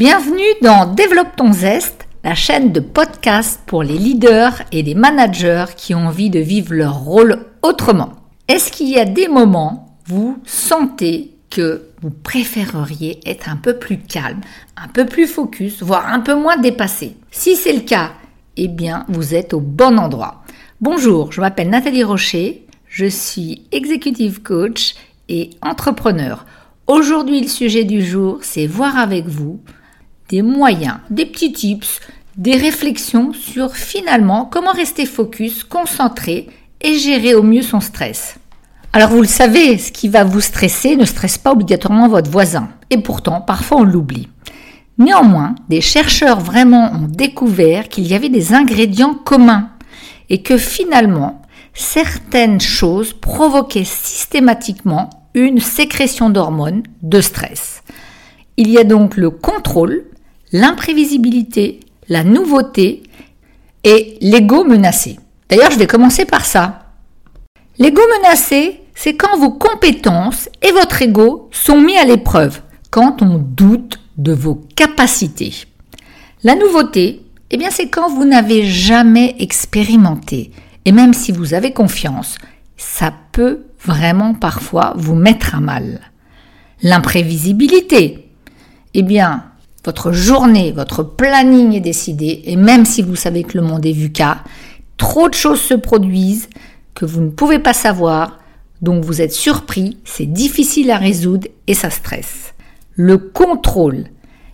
Bienvenue dans Développe ton zeste, la chaîne de podcast pour les leaders et les managers qui ont envie de vivre leur rôle autrement. Est-ce qu'il y a des moments où vous sentez que vous préféreriez être un peu plus calme, un peu plus focus, voire un peu moins dépassé? Si c'est le cas, eh bien, vous êtes au bon endroit. Bonjour, je m'appelle Nathalie Rocher, je suis executive coach et entrepreneur. Aujourd'hui, le sujet du jour, c'est voir avec vous des moyens, des petits tips, des réflexions sur finalement comment rester focus, concentré et gérer au mieux son stress. Alors vous le savez, ce qui va vous stresser ne stresse pas obligatoirement votre voisin. Et pourtant, parfois on l'oublie. Néanmoins, des chercheurs vraiment ont découvert qu'il y avait des ingrédients communs et que finalement, certaines choses provoquaient systématiquement une sécrétion d'hormones de stress. Il y a donc le contrôle, l'imprévisibilité, la nouveauté et l'ego menacé. D'ailleurs, je vais commencer par ça. L'ego menacé, c'est quand vos compétences et votre ego sont mis à l'épreuve, quand on doute de vos capacités. La nouveauté, eh bien, c'est quand vous n'avez jamais expérimenté. Et même si vous avez confiance, ça peut vraiment parfois vous mettre à mal. L'imprévisibilité, eh bien, votre journée, votre planning est décidé, et même si vous savez que le monde est vu qu'à, trop de choses se produisent que vous ne pouvez pas savoir, donc vous êtes surpris, c'est difficile à résoudre et ça stresse. Le contrôle,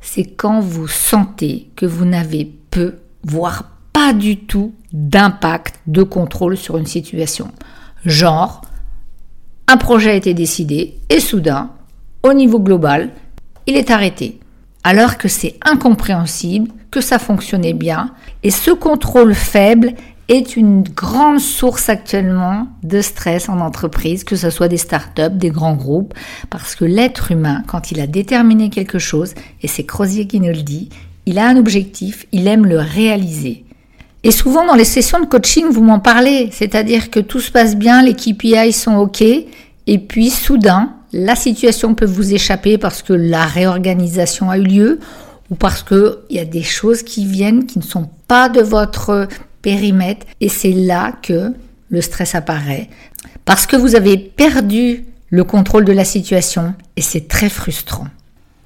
c'est quand vous sentez que vous n'avez peu, voire pas du tout d'impact de contrôle sur une situation. Genre, un projet a été décidé et soudain, au niveau global, il est arrêté. Alors que c'est incompréhensible, que ça fonctionnait bien, et ce contrôle faible est une grande source actuellement de stress en entreprise, que ce soit des startups, des grands groupes, parce que l'être humain, quand il a déterminé quelque chose, et c'est Crozier qui nous le dit, il a un objectif, il aime le réaliser. Et souvent dans les sessions de coaching, vous m'en parlez, c'est-à-dire que tout se passe bien, les KPI sont OK, et puis soudain, la situation peut vous échapper parce que la réorganisation a eu lieu ou parce qu'il y a des choses qui viennent qui ne sont pas de votre périmètre et c'est là que le stress apparaît parce que vous avez perdu le contrôle de la situation et c'est très frustrant.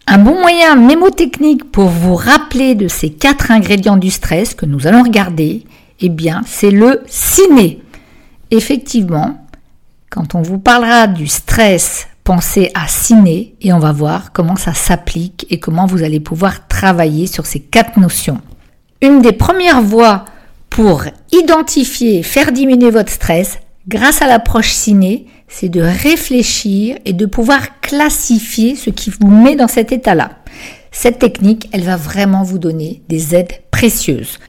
Un bon moyen mémotechnique pour vous rappeler de ces quatre ingrédients du stress que nous allons regarder, eh bien, c'est le ciné. Effectivement, quand on vous parlera du stress, pensez à ciné et on va voir comment ça s'applique et comment vous allez pouvoir travailler sur ces quatre notions. Une des premières voies pour identifier et faire diminuer votre stress grâce à l'approche ciné, c'est de réfléchir et de pouvoir classifier ce qui vous met dans cet état-là. Cette technique, elle va vraiment vous donner des aides précieuses.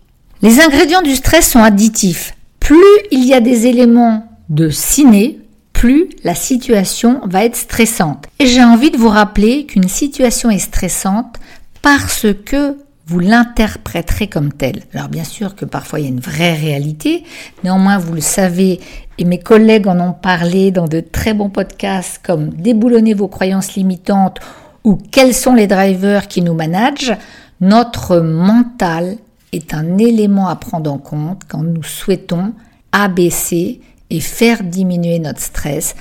Les ingrédients du stress sont additifs. Plus il y a des éléments de ciné, plus la situation va être stressante. Et j'ai envie de vous rappeler qu'une situation est stressante parce que vous l'interpréterez comme telle. Alors bien sûr que parfois il y a une vraie réalité, néanmoins vous le savez, et mes collègues en ont parlé dans de très bons podcasts comme Déboulonner vos croyances limitantes ou Quels sont les drivers qui nous managent, notre mental est un élément à prendre en compte quand nous souhaitons abaisser et faire diminuer notre stress.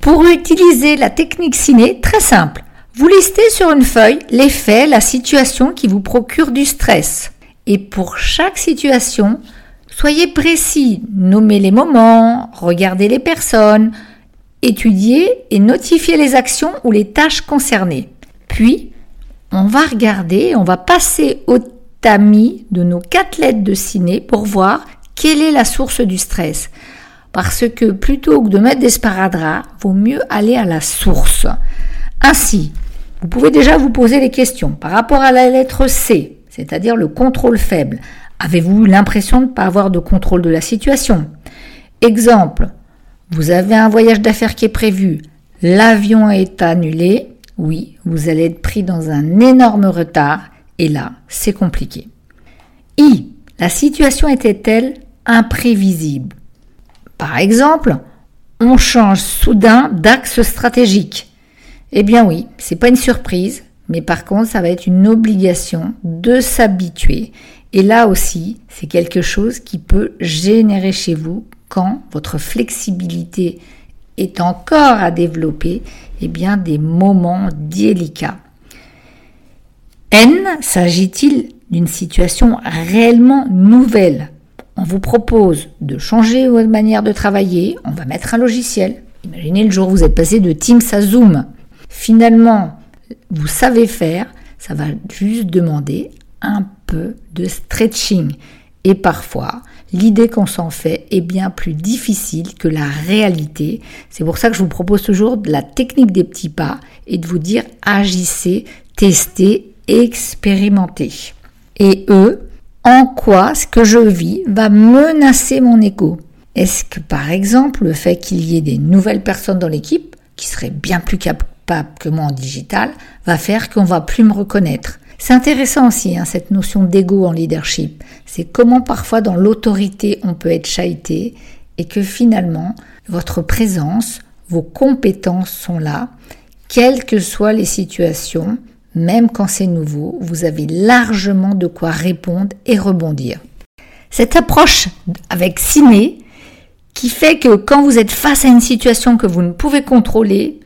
Pour utiliser la technique ciné, très simple, vous listez sur une feuille les faits, la situation qui vous procure du stress. Et pour chaque situation, soyez précis, nommez les moments, regardez les personnes, étudiez et notifiez les actions ou les tâches concernées. Puis, on va regarder, on va passer au tamis de nos quatre lettres de ciné pour voir quelle est la source du stress. Parce que plutôt que de mettre des sparadraps, vaut mieux aller à la source. Ainsi, vous pouvez déjà vous poser les questions. Par rapport à la lettre C, c'est-à-dire le contrôle faible, avez-vous l'impression de ne pas avoir de contrôle de la situation? Exemple, vous avez un voyage d'affaires qui est prévu, l'avion est annulé, oui, vous allez être pris dans un énorme retard, et là, c'est compliqué. I, la situation était-elle imprévisible? Par exemple, on change soudain d'axe stratégique. Eh bien oui, c'est pas une surprise, mais par contre, ça va être une obligation de s'habituer. Et là aussi, c'est quelque chose qui peut générer chez vous quand votre flexibilité est encore à développer, eh bien des moments délicats. N, s'agit-il d'une situation réellement nouvelle? On vous propose de changer votre manière de travailler, on va mettre un logiciel. Imaginez le jour où vous êtes passé de Teams à Zoom. Finalement, vous savez faire, ça va juste demander un peu de stretching. Et parfois, l'idée qu'on s'en fait est bien plus difficile que la réalité. C'est pour ça que je vous propose toujours de la technique des petits pas et de vous dire agissez, testez, expérimentez. Et eux, en quoi ce que je vis va menacer mon ego Est-ce que par exemple le fait qu'il y ait des nouvelles personnes dans l'équipe qui seraient bien plus capables que moi en digital va faire qu'on va plus me reconnaître? C'est intéressant aussi, hein, cette notion d'ego en leadership. C'est comment parfois dans l'autorité on peut être chahuté et que finalement votre présence, vos compétences sont là, quelles que soient les situations, même quand c'est nouveau, vous avez largement de quoi répondre et rebondir. Cette approche avec ciné qui fait que quand vous êtes face à une situation que vous ne pouvez contrôler,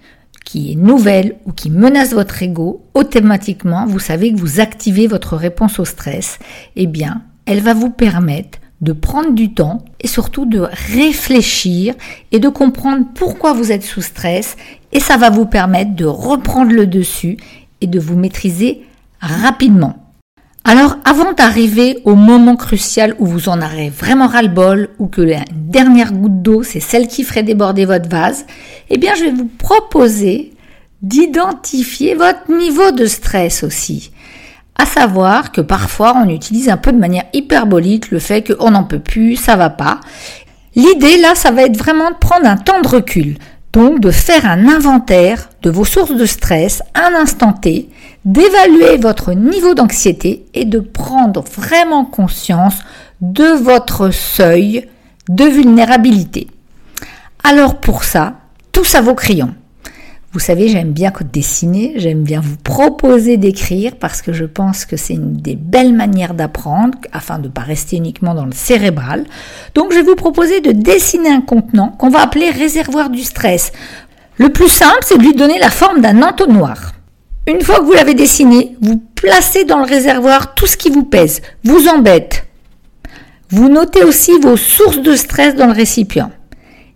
qui est nouvelle ou qui menace votre ego, automatiquement, vous savez que vous activez votre réponse au stress, eh bien, elle va vous permettre de prendre du temps et surtout de réfléchir et de comprendre pourquoi vous êtes sous stress et ça va vous permettre de reprendre le dessus et de vous maîtriser rapidement. Alors, avant d'arriver au moment crucial où vous en aurez vraiment ras-le-bol ou que la dernière goutte d'eau, c'est celle qui ferait déborder votre vase, eh bien, je vais vous proposer d'identifier votre niveau de stress aussi. À savoir que parfois, on utilise un peu de manière hyperbolique le fait qu'on n'en peut plus, ça va pas. L'idée, là, ça va être vraiment de prendre un temps de recul. Donc, de faire un inventaire de vos sources de stress à un instant T, d'évaluer votre niveau d'anxiété et de prendre vraiment conscience de votre seuil de vulnérabilité. Alors pour ça, tous à vos crayons. Vous savez, j'aime bien dessiner, j'aime bien vous proposer d'écrire parce que je pense que c'est une des belles manières d'apprendre afin de ne pas rester uniquement dans le cérébral. Donc je vais vous proposer de dessiner un contenant qu'on va appeler réservoir du stress. Le plus simple, c'est de lui donner la forme d'un entonnoir. Une fois que vous l'avez dessiné, vous placez dans le réservoir tout ce qui vous pèse, vous embête. Vous notez aussi vos sources de stress dans le récipient.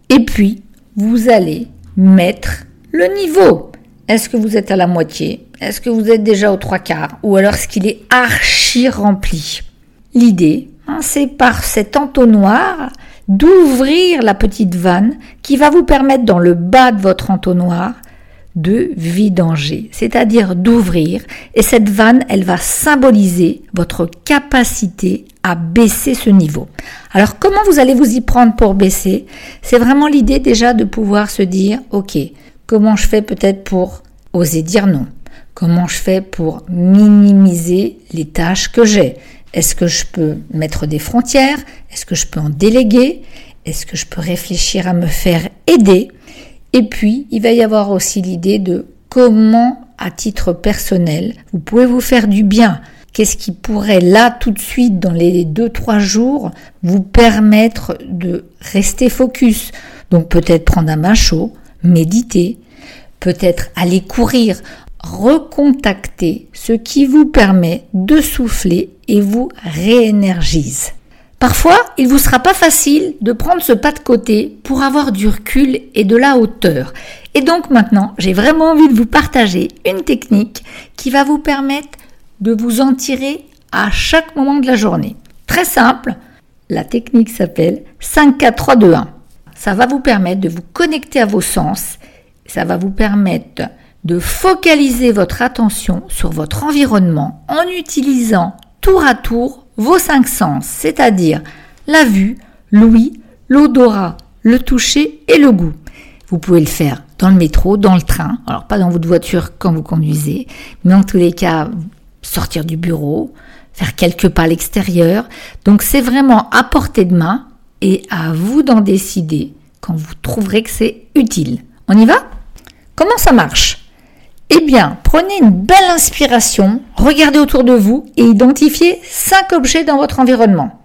Et puis, vous allez mettre le niveau. Est-ce que vous êtes à la moitié? Est-ce que vous êtes déjà aux trois quarts? Ou alors est-ce qu'il est archi rempli? L'idée, hein, c'est par cet entonnoir d'ouvrir la petite vanne qui va vous permettre dans le bas de votre entonnoir de vidanger, c'est-à-dire d'ouvrir, et cette vanne, elle va symboliser votre capacité à baisser ce niveau. Alors comment vous allez vous y prendre pour baisser? C'est vraiment l'idée déjà de pouvoir se dire, ok, comment je fais peut-être pour oser dire non? Comment je fais pour minimiser les tâches que j'ai? Est-ce que je peux mettre des frontières? Est-ce que je peux en déléguer? Est-ce que je peux réfléchir à me faire aider? Et puis, il va y avoir aussi l'idée de comment, à titre personnel, vous pouvez vous faire du bien. Qu'est-ce qui pourrait là tout de suite dans les deux trois jours vous permettre de rester focus? Donc peut-être prendre un bain chaud, méditer, peut-être aller courir, recontacter ce qui vous permet de souffler et vous réénergise. Parfois, il vous sera pas facile de prendre ce pas de côté pour avoir du recul et de la hauteur. Et donc maintenant, j'ai vraiment envie de vous partager une technique qui va vous permettre de vous en tirer à chaque moment de la journée. Très simple, la technique s'appelle 5 4 3 2 1. Ça va vous permettre de vous connecter à vos sens, ça va vous permettre de focaliser votre attention sur votre environnement en utilisant tour à tour vos cinq sens, c'est-à-dire la vue, l'ouïe, l'odorat, le toucher et le goût. Vous pouvez le faire dans le métro, dans le train, alors pas dans votre voiture quand vous conduisez, mais en tous les cas, sortir du bureau, faire quelques pas à l'extérieur. Donc c'est vraiment à portée de main et à vous d'en décider quand vous trouverez que c'est utile. On y va? Comment ça marche? Eh bien, prenez une belle inspiration, regardez autour de vous et identifiez cinq objets dans votre environnement.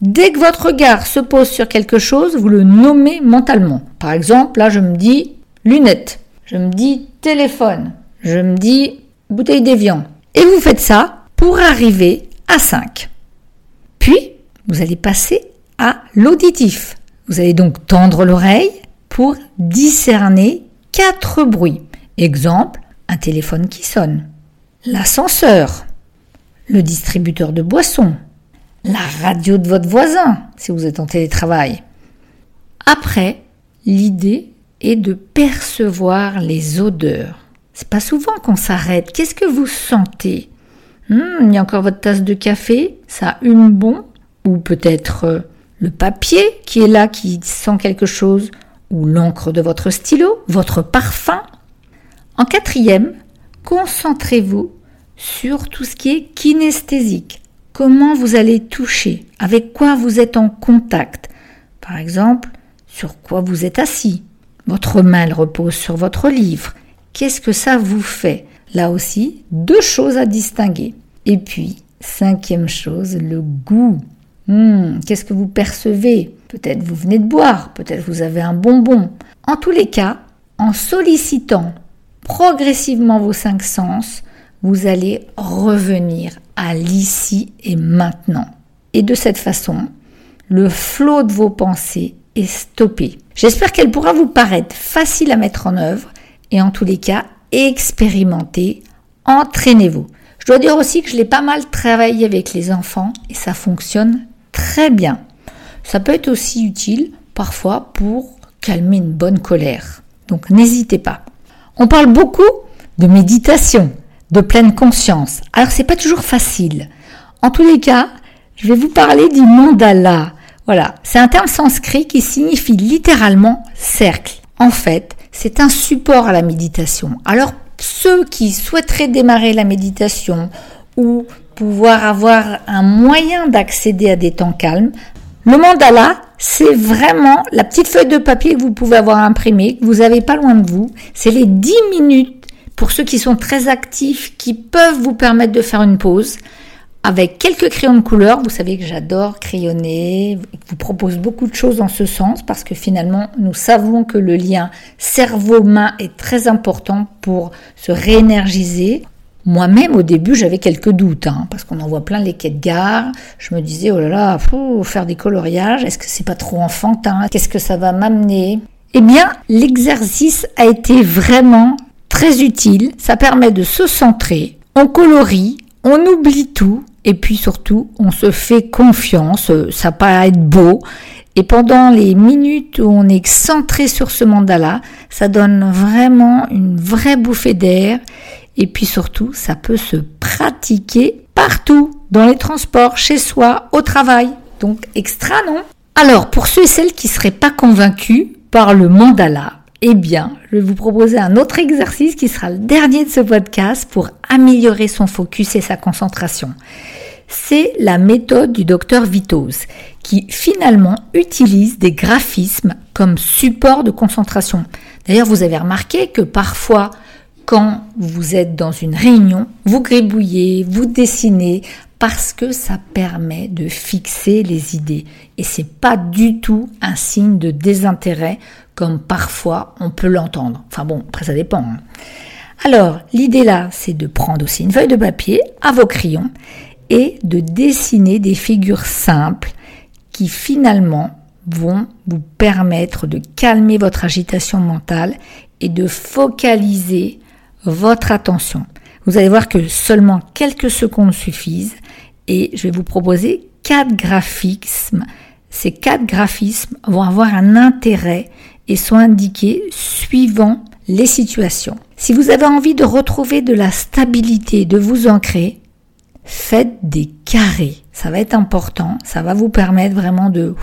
Dès que votre regard se pose sur quelque chose, vous le nommez mentalement. Par exemple, là, je me dis lunettes, je me dis téléphone, je me dis bouteille d'évian. Et vous faites ça pour arriver à 5. Puis, vous allez passer à l'auditif. Vous allez donc tendre l'oreille pour discerner quatre bruits. Exemple, un téléphone qui sonne, l'ascenseur, le distributeur de boissons, la radio de votre voisin si vous êtes en télétravail. Après, l'idée est de percevoir les odeurs. C'est pas souvent qu'on s'arrête. Qu'est-ce que vous sentez? Hmm, Il y a encore votre tasse de café, ça hume bon, ou peut-être euh, le papier qui est là, qui sent quelque chose, ou l'encre de votre stylo, votre parfum. En quatrième, concentrez-vous sur tout ce qui est kinesthésique. Comment vous allez toucher, avec quoi vous êtes en contact? Par exemple, sur quoi vous êtes assis? Votre main repose sur votre livre. Qu'est-ce que ça vous fait? Là aussi, deux choses à distinguer. Et puis, cinquième chose, le goût. Hmm, qu'est-ce que vous percevez? Peut-être vous venez de boire, peut-être vous avez un bonbon. En tous les cas, en sollicitant progressivement vos cinq sens, vous allez revenir à l'ici et maintenant. Et de cette façon, le flot de vos pensées est stoppé. J'espère qu'elle pourra vous paraître facile à mettre en œuvre et en tous les cas, expérimentez, entraînez-vous. Je dois dire aussi que je l'ai pas mal travaillé avec les enfants et ça fonctionne très bien. Ça peut être aussi utile parfois pour calmer une bonne colère. Donc n'hésitez pas. On parle beaucoup de méditation, de pleine conscience. Alors c'est pas toujours facile. En tous les cas, je vais vous parler du mandala. Voilà, c'est un terme sanskrit qui signifie littéralement cercle. En fait, c'est un support à la méditation. Alors ceux qui souhaiteraient démarrer la méditation ou pouvoir avoir un moyen d'accéder à des temps calmes, le mandala, c'est vraiment la petite feuille de papier que vous pouvez avoir imprimée, que vous avez pas loin de vous. C'est les 10 minutes pour ceux qui sont très actifs, qui peuvent vous permettre de faire une pause avec quelques crayons de couleur. Vous savez que j'adore crayonner, je vous propose beaucoup de choses dans ce sens parce que finalement, nous savons que le lien cerveau-main est très important pour se réénergiser. Moi-même, au début, j'avais quelques doutes, hein, parce qu'on en voit plein les quais de gare. Je me disais, oh là là, faut faire des coloriages, est-ce que c'est pas trop enfantin? Qu'est-ce que ça va m'amener? Eh bien, l'exercice a été vraiment très utile. Ça permet de se centrer, on colorie, on oublie tout, et puis surtout, on se fait confiance, ça paraît être beau. Et pendant les minutes où on est centré sur ce mandala, ça donne vraiment une vraie bouffée d'air et puis surtout, ça peut se pratiquer partout, dans les transports, chez soi, au travail. Donc extra, non? Alors, pour ceux et celles qui ne seraient pas convaincus par le mandala, eh bien, je vais vous proposer un autre exercice qui sera le dernier de ce podcast pour améliorer son focus et sa concentration. C'est la méthode du docteur Vitos, qui finalement utilise des graphismes comme support de concentration. D'ailleurs, vous avez remarqué que parfois, quand vous êtes dans une réunion, vous gribouillez, vous dessinez, parce que ça permet de fixer les idées. Et c'est pas du tout un signe de désintérêt, comme parfois on peut l'entendre. Enfin bon, après ça dépend. Hein. Alors, l'idée là, c'est de prendre aussi une feuille de papier à vos crayons et de dessiner des figures simples qui finalement vont vous permettre de calmer votre agitation mentale et de focaliser votre attention. Vous allez voir que seulement quelques secondes suffisent et je vais vous proposer quatre graphismes. Ces quatre graphismes vont avoir un intérêt et sont indiqués suivant les situations. Si vous avez envie de retrouver de la stabilité, de vous ancrer, faites des carrés. Ça va être important, ça va vous permettre vraiment de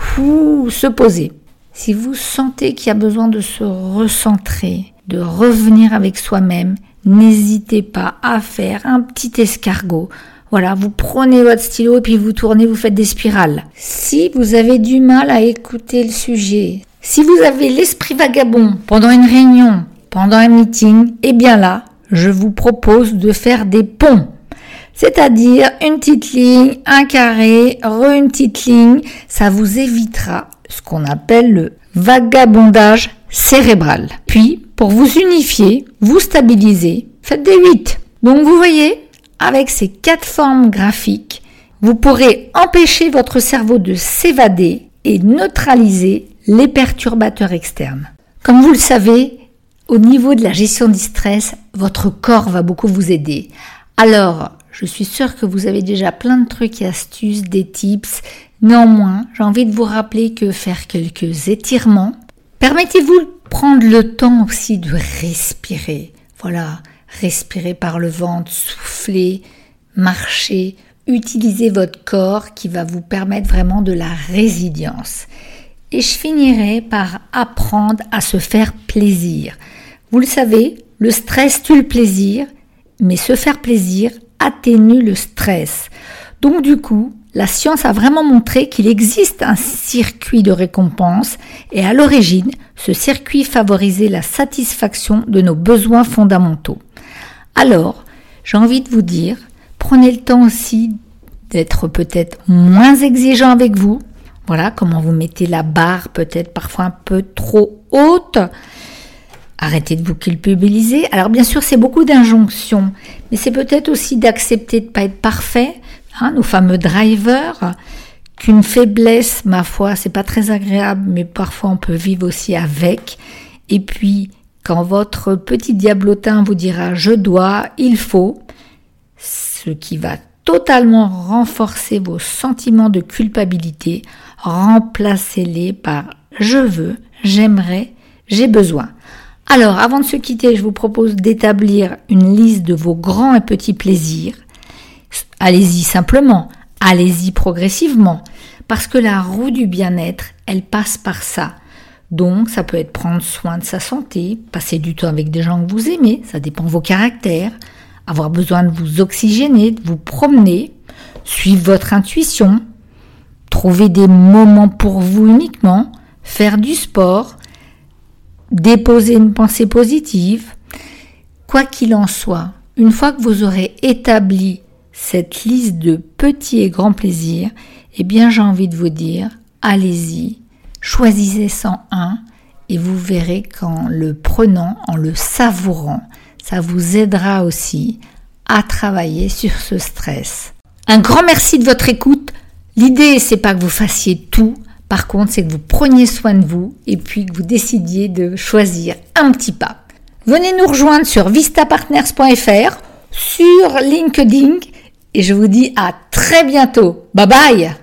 se poser. Si vous sentez qu'il y a besoin de se recentrer, de revenir avec soi-même, n'hésitez pas à faire un petit escargot. Voilà, vous prenez votre stylo et puis vous tournez, vous faites des spirales. Si vous avez du mal à écouter le sujet, si vous avez l'esprit vagabond pendant une réunion, pendant un meeting, eh bien là, je vous propose de faire des ponts. C'est-à-dire une petite ligne, un carré, re une petite ligne. Ça vous évitera ce qu'on appelle le vagabondage cérébral. Puis, pour vous unifier, vous stabiliser, faites des 8. Donc vous voyez, avec ces quatre formes graphiques, vous pourrez empêcher votre cerveau de s'évader et neutraliser les perturbateurs externes. Comme vous le savez, au niveau de la gestion du stress, votre corps va beaucoup vous aider. Alors, je suis sûre que vous avez déjà plein de trucs et astuces, des tips. Néanmoins, j'ai envie de vous rappeler que faire quelques étirements, permettez-vous prendre le temps aussi de respirer. Voilà, respirer par le ventre, souffler, marcher, utiliser votre corps qui va vous permettre vraiment de la résilience. Et je finirai par apprendre à se faire plaisir. Vous le savez, le stress tue le plaisir, mais se faire plaisir atténue le stress. Donc du coup, la science a vraiment montré qu'il existe un circuit de récompense et à l'origine, ce circuit favorisait la satisfaction de nos besoins fondamentaux. Alors, j'ai envie de vous dire, prenez le temps aussi d'être peut-être moins exigeant avec vous. Voilà comment vous mettez la barre peut-être parfois un peu trop haute. Arrêtez de vous culpabiliser. Alors bien sûr, c'est beaucoup d'injonctions, mais c'est peut-être aussi d'accepter de ne pas être parfait, hein, nos fameux drivers, qu'une faiblesse, ma foi, c'est pas très agréable, mais parfois on peut vivre aussi avec. Et puis, quand votre petit diablotin vous dira je dois, il faut, ce qui va totalement renforcer vos sentiments de culpabilité, remplacez-les par je veux, j'aimerais, j'ai besoin. Alors, avant de se quitter, je vous propose d'établir une liste de vos grands et petits plaisirs. Allez-y simplement, allez-y progressivement, parce que la roue du bien-être, elle passe par ça. Donc, ça peut être prendre soin de sa santé, passer du temps avec des gens que vous aimez, ça dépend de vos caractères, avoir besoin de vous oxygéner, de vous promener, suivre votre intuition, trouver des moments pour vous uniquement, faire du sport, déposer une pensée positive. Quoi qu'il en soit, une fois que vous aurez établi cette liste de petits et grands plaisirs, eh bien j'ai envie de vous dire, allez-y, choisissez 101 et vous verrez qu'en le prenant, en le savourant, ça vous aidera aussi à travailler sur ce stress. Un grand merci de votre écoute. L'idée, c'est pas que vous fassiez tout. Par contre, c'est que vous preniez soin de vous et puis que vous décidiez de choisir un petit pas. Venez nous rejoindre sur vistapartners.fr, sur LinkedIn et je vous dis à très bientôt. Bye bye